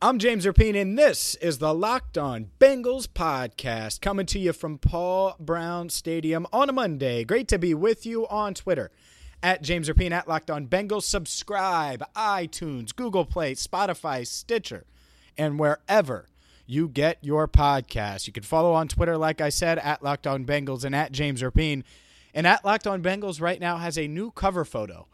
I'm James Rapien, and this is the Locked On Bengals podcast coming to you from Paul Brown Stadium on a Monday. Great to be with you on Twitter at James Rapien at Locked On Bengals. Subscribe, iTunes, Google Play, Spotify, Stitcher, and wherever you get your podcast. You can follow on Twitter, like I said, at Locked On Bengals and at James Rapien. And at Locked On Bengals right now has a new cover photo.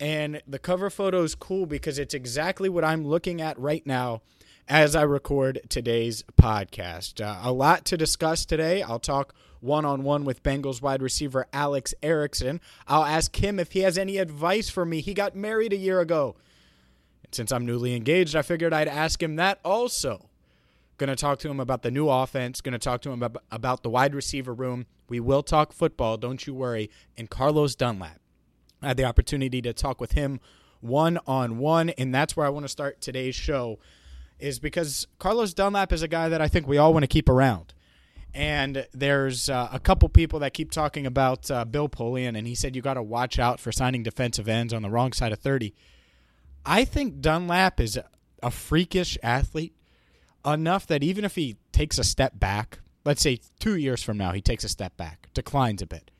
And the cover photo is cool because it's exactly what I'm looking at right now as I record today's podcast. Uh, a lot to discuss today. I'll talk one on one with Bengals wide receiver Alex Erickson. I'll ask him if he has any advice for me. He got married a year ago. And since I'm newly engaged, I figured I'd ask him that also. Going to talk to him about the new offense. Going to talk to him about, about the wide receiver room. We will talk football, don't you worry. And Carlos Dunlap. I had the opportunity to talk with him one on one, and that's where I want to start today's show, is because Carlos Dunlap is a guy that I think we all want to keep around. And there's uh, a couple people that keep talking about uh, Bill Polian, and he said you got to watch out for signing defensive ends on the wrong side of 30. I think Dunlap is a freakish athlete enough that even if he takes a step back, let's say two years from now, he takes a step back, declines a bit,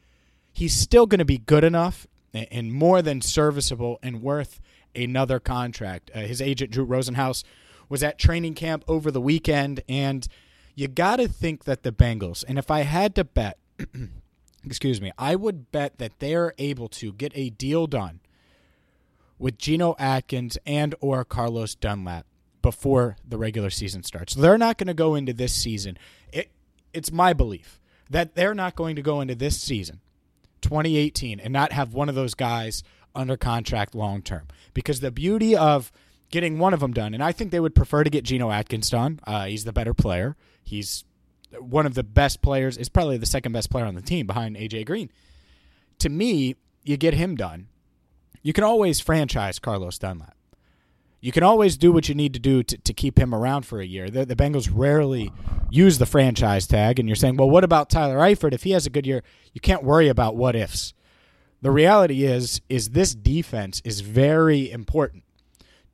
he's still going to be good enough and more than serviceable and worth another contract. Uh, his agent, Drew Rosenhaus, was at training camp over the weekend, and you got to think that the Bengals, and if I had to bet, excuse me, I would bet that they're able to get a deal done with Geno Atkins and or Carlos Dunlap before the regular season starts. They're not going to go into this season. It, it's my belief that they're not going to go into this season 2018 and not have one of those guys under contract long term. Because the beauty of getting one of them done, and I think they would prefer to get Geno Atkins done. Uh, he's the better player. He's one of the best players. Is probably the second best player on the team behind AJ Green. To me, you get him done. You can always franchise Carlos Dunlap. You can always do what you need to do to, to keep him around for a year. The, the Bengals rarely use the franchise tag, and you're saying, well, what about Tyler Eifert? If he has a good year, you can't worry about what ifs. The reality is, is this defense is very important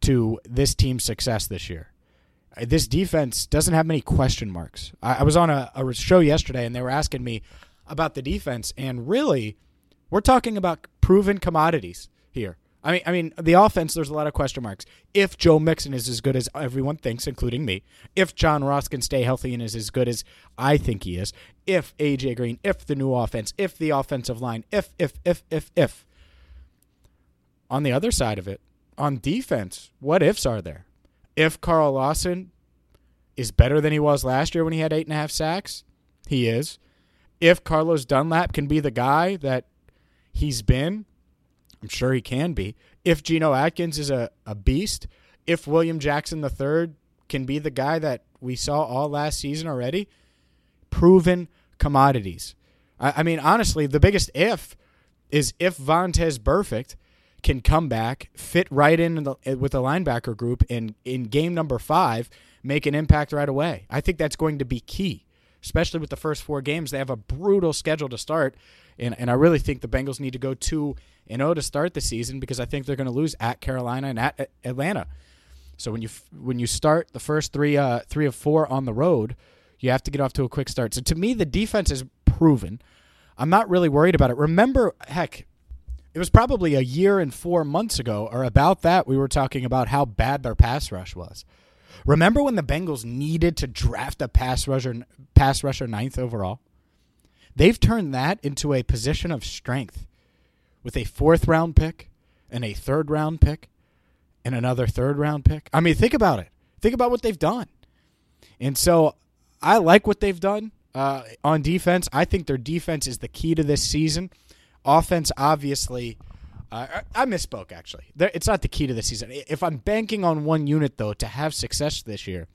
to this team's success this year. Uh, this defense doesn't have many question marks. I, I was on a, a show yesterday, and they were asking me about the defense, and really, we're talking about proven commodities here. I mean, I mean, the offense. There's a lot of question marks. If Joe Mixon is as good as everyone thinks, including me, if John Ross can stay healthy and is as good as I think he is, if AJ Green, if the new offense, if the offensive line, if, if, if, if, if. On the other side of it, on defense, what ifs are there? If Carl Lawson is better than he was last year when he had eight and a half sacks, he is. If Carlos Dunlap can be the guy that he's been I'm sure he can be. If Geno Atkins is a, a beast, if William Jackson III can be the guy that we saw all last season already, proven commodities. I, I mean, honestly, the biggest if is if Vontaze Burfict can come back, fit right in the, with the linebacker group, and in game number five, make an impact right away. I think that's going to be key, especially with the first four games. They have a brutal schedule to start, and, and I really think the Bengals need to go 2 and 0 to start the season because I think they're going to lose at Carolina and at Atlanta. So when you when you start the first three uh, three of four on the road, you have to get off to a quick start. So to me, the defense is proven. I'm not really worried about it. Remember, heck, it was probably a year and four months ago, or about that, we were talking about how bad their pass rush was. Remember when the Bengals needed to draft a pass rusher, pass rusher ninth overall? They've turned that into a position of strength with a fourth round pick and a third round pick and another third round pick. I mean, think about it. Think about what they've done. And so I like what they've done uh, on defense. I think their defense is the key to this season. Offense, obviously, uh, I misspoke actually. It's not the key to the season. If I'm banking on one unit though to have success this year,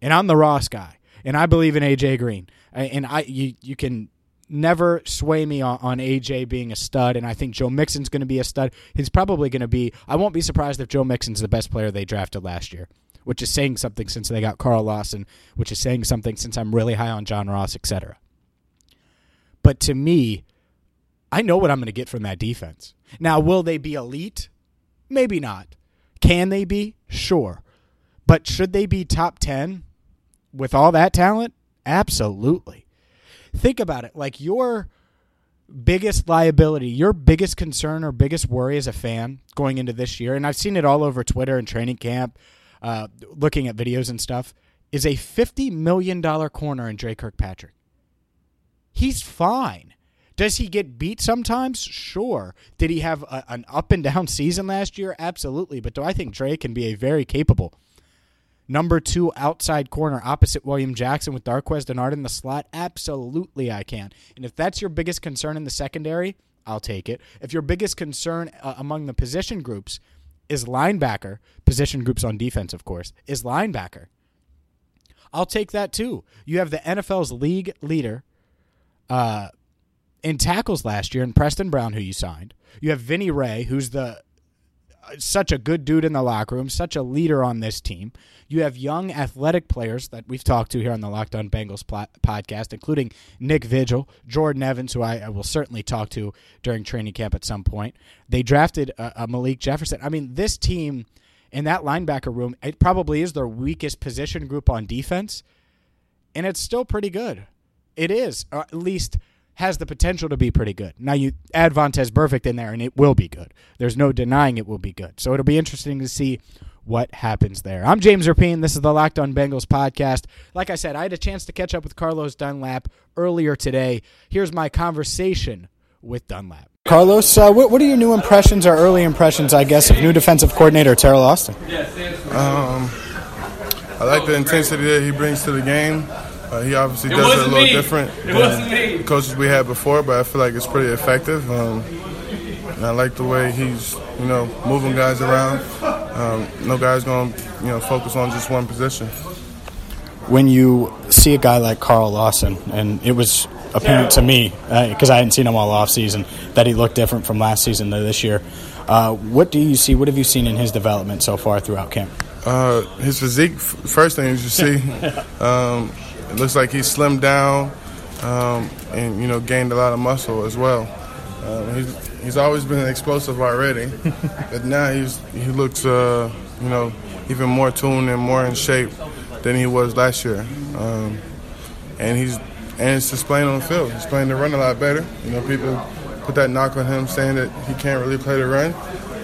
and I'm the Ross guy, and I believe in AJ Green. And I you you can never sway me on, on AJ being a stud, and I think Joe Mixon's going to be a stud. He's probably going to be. I won't be surprised if Joe Mixon's the best player they drafted last year, which is saying something since they got Carl Lawson, which is saying something since I'm really high on John Ross, etc. But to me, I know what I'm going to get from that defense. Now, will they be elite? Maybe not. Can they be? Sure. But should they be top 10 with all that talent? Absolutely. Think about it. Like your biggest liability, your biggest concern or biggest worry as a fan going into this year, and I've seen it all over Twitter and training camp, uh, looking at videos and stuff, is a $50 million corner in Dre Kirkpatrick. He's fine. Does he get beat sometimes? Sure. Did he have a, an up and down season last year? Absolutely. But do I think Dre can be a very capable number two outside corner opposite William Jackson with Darqueze Dennard in the slot? Absolutely, I can. And if that's your biggest concern in the secondary, I'll take it. If your biggest concern uh, among the position groups is linebacker, position groups on defense, of course, is linebacker, I'll take that too. You have the NFL's league leader uh, in tackles last year, in Preston Brown, who you signed. You have Vinny Rey, who's the Uh, such a good dude in the locker room, such a leader on this team. You have young athletic players that we've talked to here on the Locked On Bengals podcast, including Nick Vigil, Jordan Evans, who I, I, will certainly talk to during training camp at some point. They drafted a, a Malik Jefferson. I mean, this team in that linebacker room, it probably is their weakest position group on defense, and it's still pretty good. It is, at least has the potential to be pretty good. Now you add Vontaze Burfict in there, and it will be good. There's no denying it will be good. So it'll be interesting to see what happens there. I'm James Rapien. This is the Locked On Bengals podcast. Like I said, I had a chance to catch up with Carlos Dunlap earlier today. Here's my conversation with Dunlap. Carlos, uh, what, what, are your new impressions or early impressions, I guess, of new defensive coordinator Teryl Austin? Um, I like the intensity that he brings to the game. Uh, he obviously it does it a little me. different it than coaches we had before, but I feel like it's pretty effective. Um, and I like the way he's, you know, moving guys around. Um, no guy's going to, you know, focus on just one position. When you see a guy like Carl Lawson, and it was apparent to me because uh, I hadn't seen him all off season that he looked different from last season to this year. Uh, what do you see? What have you seen in his development so far throughout camp? Uh, his physique, first thing you see. Um, it looks like he's slimmed down um, and you know gained a lot of muscle as well. Um, he's, he's always been explosive already, but now he's he looks uh, you know even more tuned and more in shape than he was last year. Um, and he's and it's just playing on the field. He's playing the run a lot better. You know, people put that knock on him saying that he can't really play the run,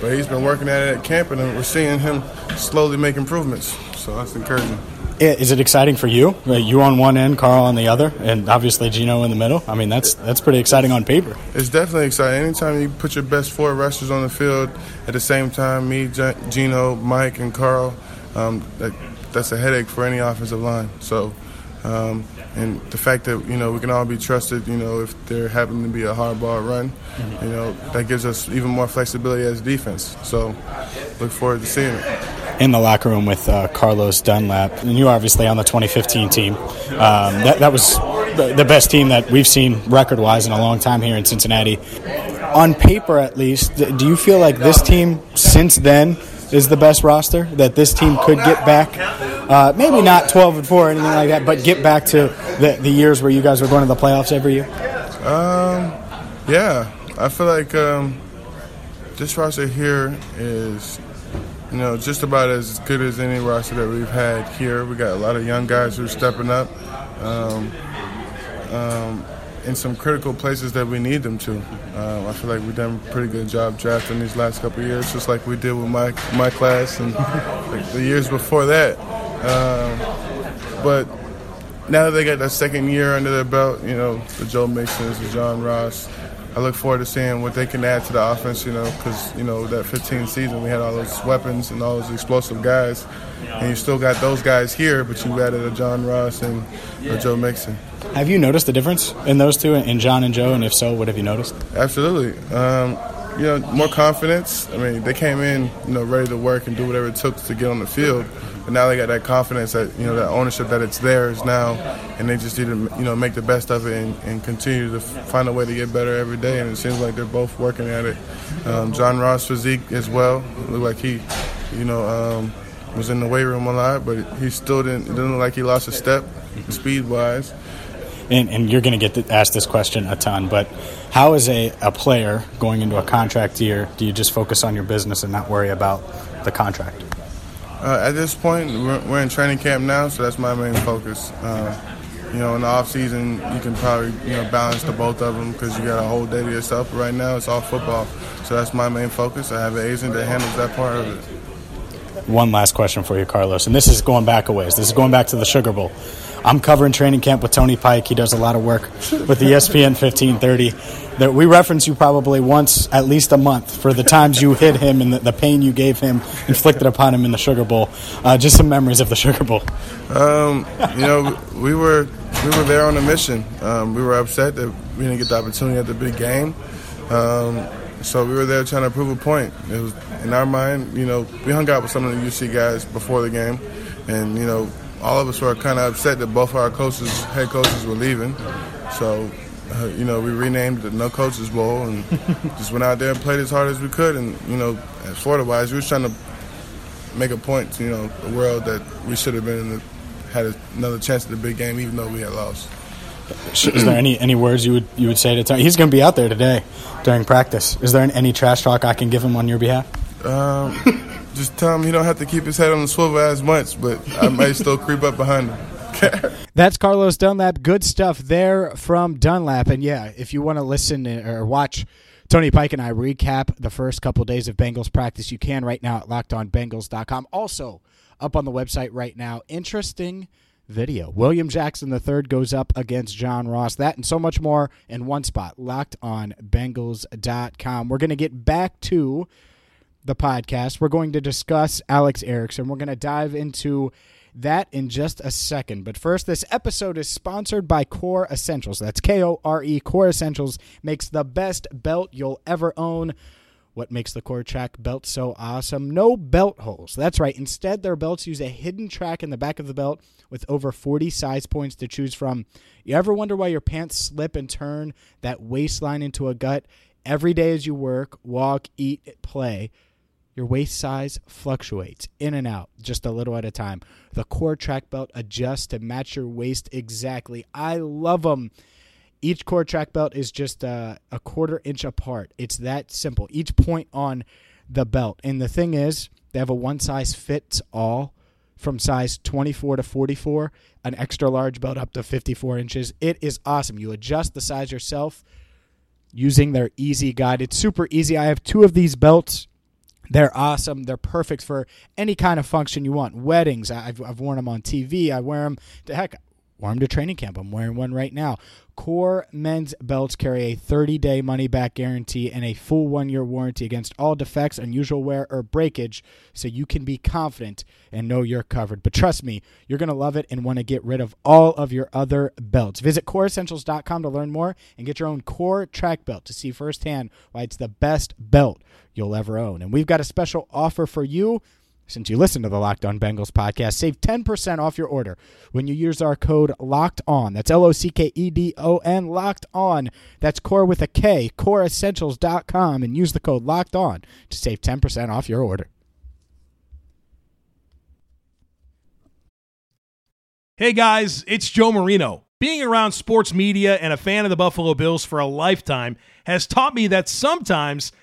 but he's been working at it at camp, and we're seeing him slowly make improvements. So that's encouraging. Is it exciting for you? You on one end, Carl on the other, and obviously Geno in the middle. I mean, that's that's pretty exciting on paper. It's definitely exciting. Anytime you put your best four wrestlers on the field at the same time, me, Geno, Mike, and Carl, um, that, that's a headache for any offensive line. So, um, and the fact that you know we can all be trusted, you know, if there happen to be a hard ball run, you know, that gives us even more flexibility as defense. So, look forward to seeing it in the locker room with uh, Carlos Dunlap, and you obviously on the 2015 team. Um, that, that was the best team that we've seen record wise in a long time here in Cincinnati. On paper, at least, do you feel like this team since then is the best roster? That this team could get back, uh, maybe not 12 and 4 or anything like that, but get back to the, the years where you guys were going to the playoffs every year? Um, yeah, I feel like um, this roster here is you know, just about as good as any roster that we've had here. We got a lot of young guys who are stepping up um, um, in some critical places that we need them to. Um, I feel like we've done a pretty good job drafting these last couple years, just like we did with my my class and the years before that. Um, but now that they got that second year under their belt, you know, the Joe Mixons, the John Ross, I look forward to seeing what they can add to the offense, you know, because, you know, that 15 season we had all those weapons and all those explosive guys. And you still got those guys here, but you added a John Ross and a Joe Mixon. Have you noticed the difference in those two, in John and Joe? And if so, what have you noticed? Absolutely. Um, you know, more confidence. I mean, they came in, you know, ready to work and do whatever it took to get on the field. But now they got that confidence that, you know, that ownership that it's theirs now, and they just need to, you know, make the best of it and, and continue to find a way to get better every day. And it seems like they're both working at it. Um, John Ross physique as well. Looked like he, you know, um, was in the weight room a lot, but he still didn't. Didn't look like he lost a step, speed wise. And, and, you're going to get asked this question a ton, but how is a, a player going into a contract year? Do you just focus on your business and not worry about the contract? Uh, at this point, we're, we're, in training camp now, so that's my main focus. Uh, you know, in the off season, you can probably you know balance the both of them because you got a whole day to yourself. But right now, it's all football, so that's my main focus. I have an agent that handles that part of it one last question for you, Carlos, and this is going back a ways. This is going back to the Sugar Bowl. I'm covering training camp with Tony Pike. He does a lot of work with the ESPN 1530. That we reference you probably once, at least a month, for the times you hit him and the, the pain you gave him, inflicted upon him in the Sugar Bowl. Uh, just some memories of the Sugar Bowl. Um, you know, we were we were there on a mission. Um, we were upset that we didn't get the opportunity at the big game. Um, so we were there trying to prove a point. It was in our mind, you know, we hung out with some of the UC guys before the game, and you know, all of us were kind of upset that both of our coaches, head coaches, were leaving. So, uh, you know, we renamed the No Coaches Bowl and just went out there and played as hard as we could. And you know, as Florida wise, we were trying to make a point to you know the world that we should have been in the, had another chance at the big game, even though we had lost. Is there any, any words you would you would say to Tony? He's going to be out there today during practice. Is there any trash talk I can give him on your behalf? Um, just tell him he don't have to keep his head on the swivel as much, but I might still creep up behind him. That's Carlos Dunlap. Good stuff there from Dunlap. And yeah, if you want to listen or watch Tony Pike and I recap the first couple days of Bengals practice, you can right now at lockedonbengals.com. Also, up on the website right now, interesting – video. William Jackson III goes up against John Ross. That and so much more in one spot. Locked on Bengals.com. We're going to get back to the podcast. We're going to discuss Alex Erickson. We're going to dive into that in just a second. But first, this episode is sponsored by Kore Essentials. That's K O R E. Kore Essentials makes the best belt you'll ever own. What makes the Kore Track belt so awesome? No belt holes. That's right. Instead, their belts use a hidden track in the back of the belt with over 40 size points to choose from. You ever wonder why your pants slip and turn that waistline into a gut? Every day as you work, walk, eat, play, your waist size fluctuates in and out just a little at a time. The Kore Track belt adjusts to match your waist exactly. I love them. Each Kore Track belt is just a, a quarter inch apart. It's that simple. Each point on the belt. And the thing is, they have a one size fits all from size 24 to 44, an extra large belt up to 54 inches. It is awesome. You adjust the size yourself using their easy guide. It's super easy. I have two of these belts. They're awesome. They're perfect for any kind of function you want. Weddings. I've, I've worn them on TV. I wear them. To heck, Warm to training camp. I'm wearing one right now. Kore men's belts carry a 30 day money back guarantee and a full one year warranty against all defects, unusual wear, or breakage, so you can be confident and know you're covered. But trust me, you're going to love it and want to get rid of all of your other belts. Visit koreessentials.com to learn more and get your own Kore Track belt to see firsthand why it's the best belt you'll ever own. And we've got a special offer for you. Since you listen to the Locked On Bengals podcast, save 10% off your order when you use our code LOCKED ON. That's L O C K E D O N, LOCKED ON. That's core with a K, koreessentials.com, and use the code LOCKED ON to save 10% off your order. Hey guys, it's Joe Marino. Being around sports media and a fan of the Buffalo Bills for a lifetime has taught me that sometimes –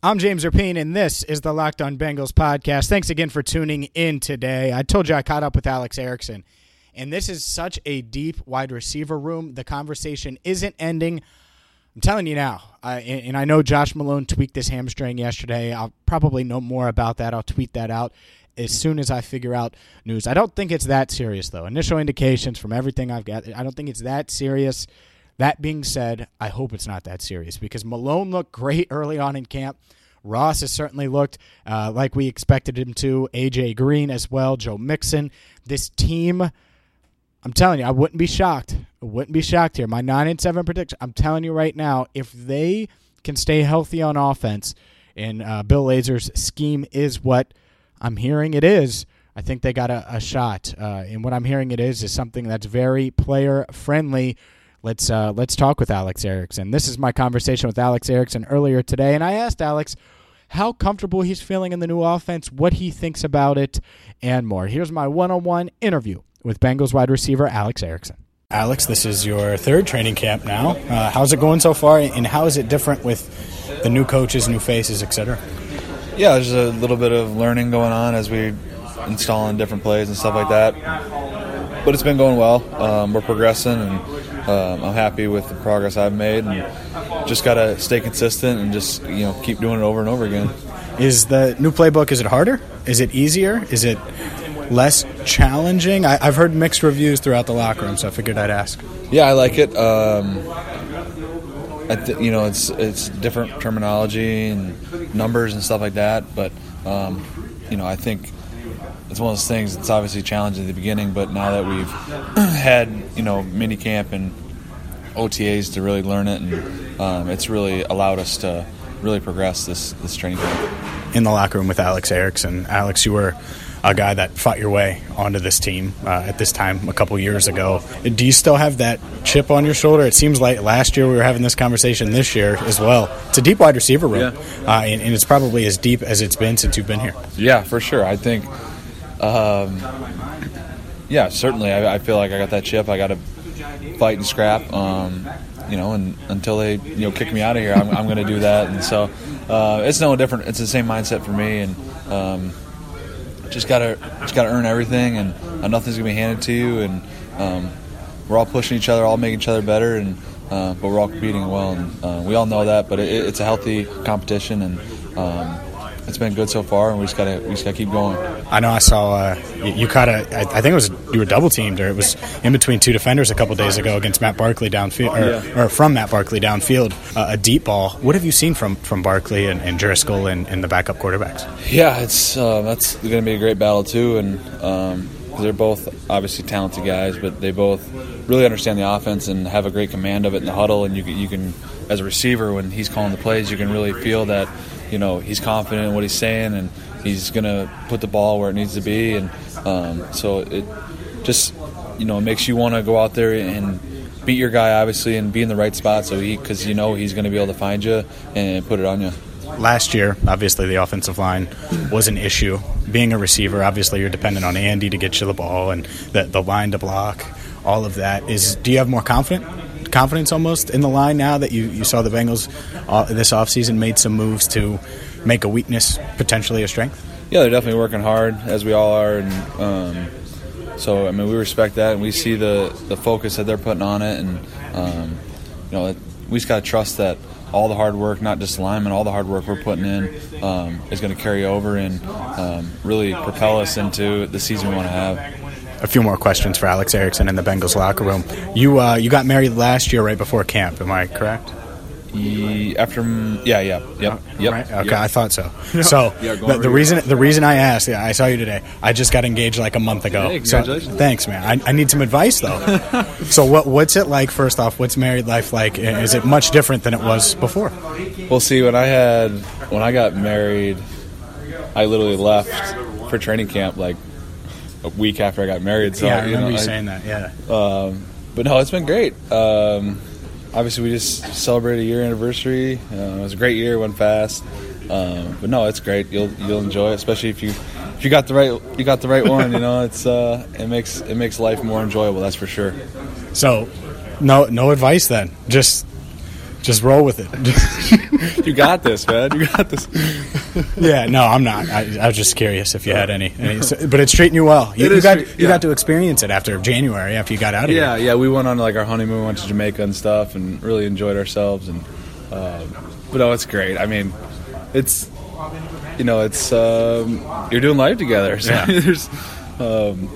I'm James Rapien, and this is the Locked On Bengals podcast. Thanks again for tuning in today. I told you I caught up with Alex Erickson, and this is such a deep wide receiver room. The conversation isn't ending. I'm telling you now, and, and I know Josh Malone tweaked his hamstring yesterday. I'll probably know more about that. I'll tweet that out as soon as I figure out news. I don't think it's that serious, though. Initial indications from everything I've got, I don't think it's that serious. That being said, I hope it's not that serious because Malone looked great early on in camp. Ross has certainly looked uh, like we expected him to. AJ Green as well. Joe Mixon. This team, I'm telling you, I wouldn't be shocked. I wouldn't be shocked here. My nine and seven prediction. I'm telling you right now, if they can stay healthy on offense, and uh, Bill Lazor's scheme is what I'm hearing it is. I think they got a, a shot, uh, and what I'm hearing it is is something that's very player friendly let's uh, let's talk with Alex Erickson. This is my conversation with Alex Erickson earlier today, and I asked Alex how comfortable he's feeling in the new offense, what he thinks about it, and more. Here's my one-on-one interview with Bengals wide receiver Alex Erickson. Alex, this is your third training camp now. Uh, how's it going so far, and how is it different with the new coaches, new faces, etc.? Yeah, there's a little bit of learning going on as we install in different plays and stuff like that. But it's been going well. Um, we're progressing, and um, I'm happy with the progress I've made, and just got to stay consistent and just you know keep doing it over and over again. Is the new playbook? Is it harder? Is it easier? Is it less challenging? I, have heard mixed reviews throughout the locker room, so I figured I'd ask. Yeah, I like it. Um, I th- you know, it's it's different terminology and numbers and stuff like that, but um, you know, I think it's one of those things. It's obviously challenging at the beginning, but now that we've had you know mini camp and OTAs to really learn it, and um, it's really allowed us to really progress this this training camp. In the locker room with Alex Erickson, Alex, you were a guy that fought your way onto this team uh, at this time a couple years ago. Do you still have that chip on your shoulder? It seems like last year we were having this conversation this year as well. It's a deep wide receiver room, yeah. uh, and, and, it's probably as deep as it's been since you've been here. Yeah, for sure. I think um, yeah, certainly. I, I, feel like I got that chip. I got to fight and scrap. Um, you know, and until they you know kick me out of here, I'm, I'm going to do that. And so uh, it's no different. It's the same mindset for me, and um, just gotta just gotta earn everything, and uh, nothing's going to be handed to you. And um, we're all pushing each other, all making each other better, and uh, but we're all competing well, and uh, we all know that. But it, it's a healthy competition, and um, it's been good so far, and we just gotta we just gotta keep going. I know I saw uh, you, you, caught a. I, I think it was you were double teamed, or it was in between two defenders a couple days ago against Matt Barkley downfield, or, yeah. or from Matt Barkley downfield, uh, a deep ball. What have you seen from from Barkley and, and Driskel and, and the backup quarterbacks? Yeah, it's uh, that's going to be a great battle too, and um, they're both obviously talented guys, but they both really understand the offense and have a great command of it in the huddle. And you can, you can as a receiver, when he's calling the plays, you can really feel that you know he's confident in what he's saying and he's gonna put the ball where it needs to be and um, so it just you know it makes you want to go out there and beat your guy obviously and be in the right spot so he because you know he's gonna be able to find you and put it on you last year, obviously the offensive line was an issue. Being a receiver, obviously you're dependent on Andy to get you the ball and the, the line to block. All of that is. Do you have more confident confidence almost in the line now that you, you saw the Bengals uh, this offseason made some moves to make a weakness potentially a strength? Yeah, they're definitely working hard, as we all are. And um, so, I mean, we respect that and we see the, the focus that they're putting on it. And, um, you know, we just got to trust that all the hard work, not just alignment, all the hard work we're putting in um, is going to carry over and um, really propel us into the season we want to have a few more questions for Alex Erickson in the Bengals locker room. You uh, you got married last year right before camp, am I correct? after yeah yeah yep uh, yep right? okay yep. I thought so so yeah, the, the reason the reason I asked yeah, I saw you today I just got engaged like a month ago hey, congratulations. So, thanks man I, I need some advice though so what what's it like first off what's married life like is it much different than it was before well see when I had when I got married I literally left for training camp like a week after I got married. So yeah, I remember you, know, you saying that. Yeah. Um, but no, it's been great. Um, obviously, we just celebrated a year anniversary. Uh, it was a great year, went fast. Um, but no, it's great. You'll you'll enjoy it, especially if you if you got the right you got the right one. You know, it's uh, it makes it makes life more enjoyable. That's for sure. So, no no advice then. Just just roll with it. you got this, man. You got this. yeah, no, I'm not. I, I, was just curious if you had any. any so, but it's treating you well. You, you got yeah. you got to experience it after January after you got out of yeah, here. Yeah, yeah. We went on like our honeymoon, went to Jamaica and stuff, and really enjoyed ourselves. And uh, but oh, it's great. I mean, it's you know it's um, you're doing life together. So yeah. there's um,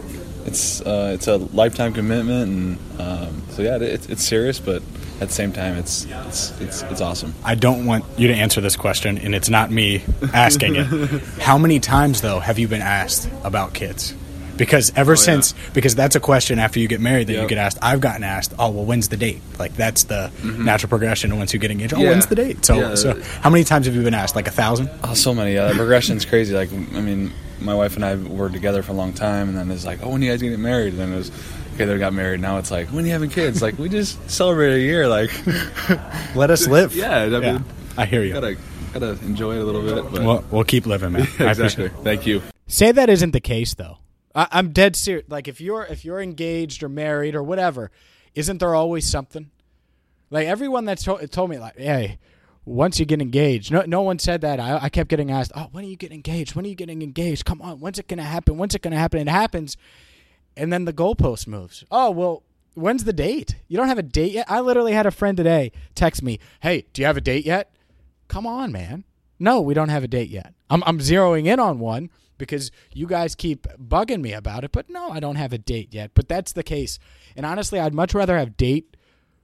it's uh, it's a lifetime commitment, and um, so yeah, it's it's serious, but at the same time, it's it's it's, it's awesome. I don't want you to answer this question, and it's not me asking it. How many times though have you been asked about kids? because ever oh, since yeah. because that's a question after you get married that yep. you get asked i've gotten asked oh well when's the date like that's the mm-hmm. natural progression once you get engaged oh yeah. when's the date so yeah. so how many times have you been asked like a thousand oh so many yeah the progression's crazy like i mean my wife and i were together for a long time and then it's like oh when are you guys gonna get married? And then it was okay they got married. Now it's like when are you having kids? Like we just celebrated a year like. Let us live. Yeah i mean i hear you. gotta gotta enjoy it a little bit but. Well, we'll keep living man. Exactly. thank you. Say that isn't the case though. I, I'm dead serious. Like if you're if you're engaged or married or whatever, isn't there always something? Like everyone that's to- told me, like, hey, once you get engaged, no, no one said that. I, I kept getting asked, oh, when are you getting engaged? When are you getting engaged? Come on, when's it gonna happen? When's it gonna happen? It happens, and then the goalpost moves. Oh well, when's the date? You don't have a date yet. I literally had a friend today text me, hey, do you have a date yet? Come on, man. No, we don't have a date yet. I'm I'm zeroing in on one because you guys keep bugging me about it. But no, I don't have a date yet. But that's the case. And honestly, I'd much rather have date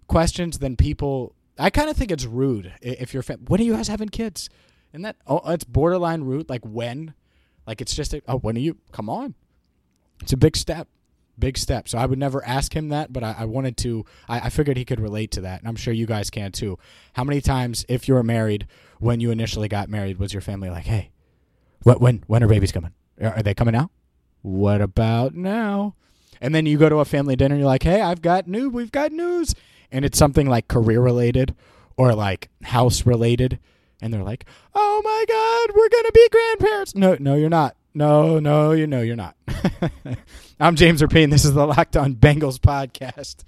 questions than people. I kind of think it's rude if you're. When are you guys having kids? And that oh, it's borderline rude. Like when? Like it's just a, oh, when are you? Come on, it's a big step big step. So I would never ask him that, but I, I wanted to. I, I, figured he could relate to that, and I'm sure you guys can too. How many times, if you were married, when you initially got married, was your family like, "Hey, what when when are babies coming? Are they coming out? What about now? And then you go to a family dinner and you're like, "Hey, I've got new, We've got news." And it's something like career related or like house related, and they're like, "Oh my god, we're going to be grandparents." No, no, you're not. No, no, you know you're not. I'm James Rapien. This is the Locked On Bengals podcast.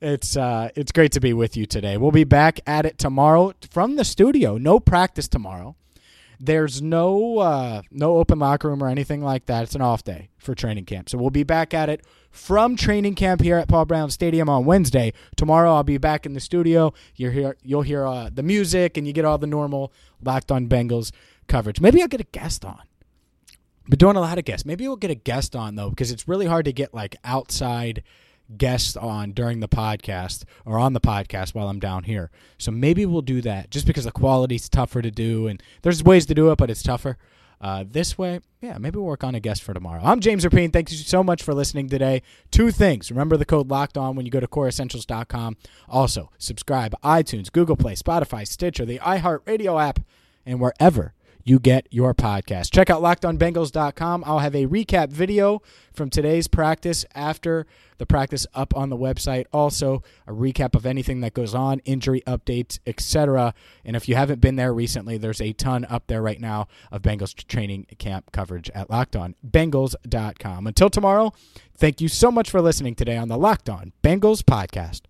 It's uh, it's great to be with you today. We'll be back at it tomorrow from the studio. No practice tomorrow. There's no uh, no open locker room or anything like that. It's an off day for training camp. So we'll be back at it from training camp here at Paul Brown Stadium on Wednesday. Tomorrow I'll be back in the studio. You hear you'll hear uh, the music and you get all the normal locked on Bengals coverage. Maybe I'll get a guest on. Been doing a lot of guests. Maybe we'll get a guest on though because it's really hard to get like outside guests on during the podcast or on the podcast while I'm down here. So maybe we'll do that just because the quality's tougher to do and there's ways to do it, but it's tougher. Uh, this way, yeah, maybe we'll work on a guest for tomorrow. I'm James Rapien. Thank you so much for listening today. Two things. Remember the code locked on when you go to koreessentials.com. Also, subscribe iTunes, Google Play, Spotify, Stitcher, the iHeartRadio app, and wherever you get your podcast. Check out lockedonbengals.com. I'll have a recap video from today's practice after the practice up on the website. Also, a recap of anything that goes on, injury updates, etc. And if you haven't been there recently, there's a ton up there right now of Bengals training camp coverage at lockedonbengals.com. Until tomorrow, thank you so much for listening today on the Locked On Bengals podcast.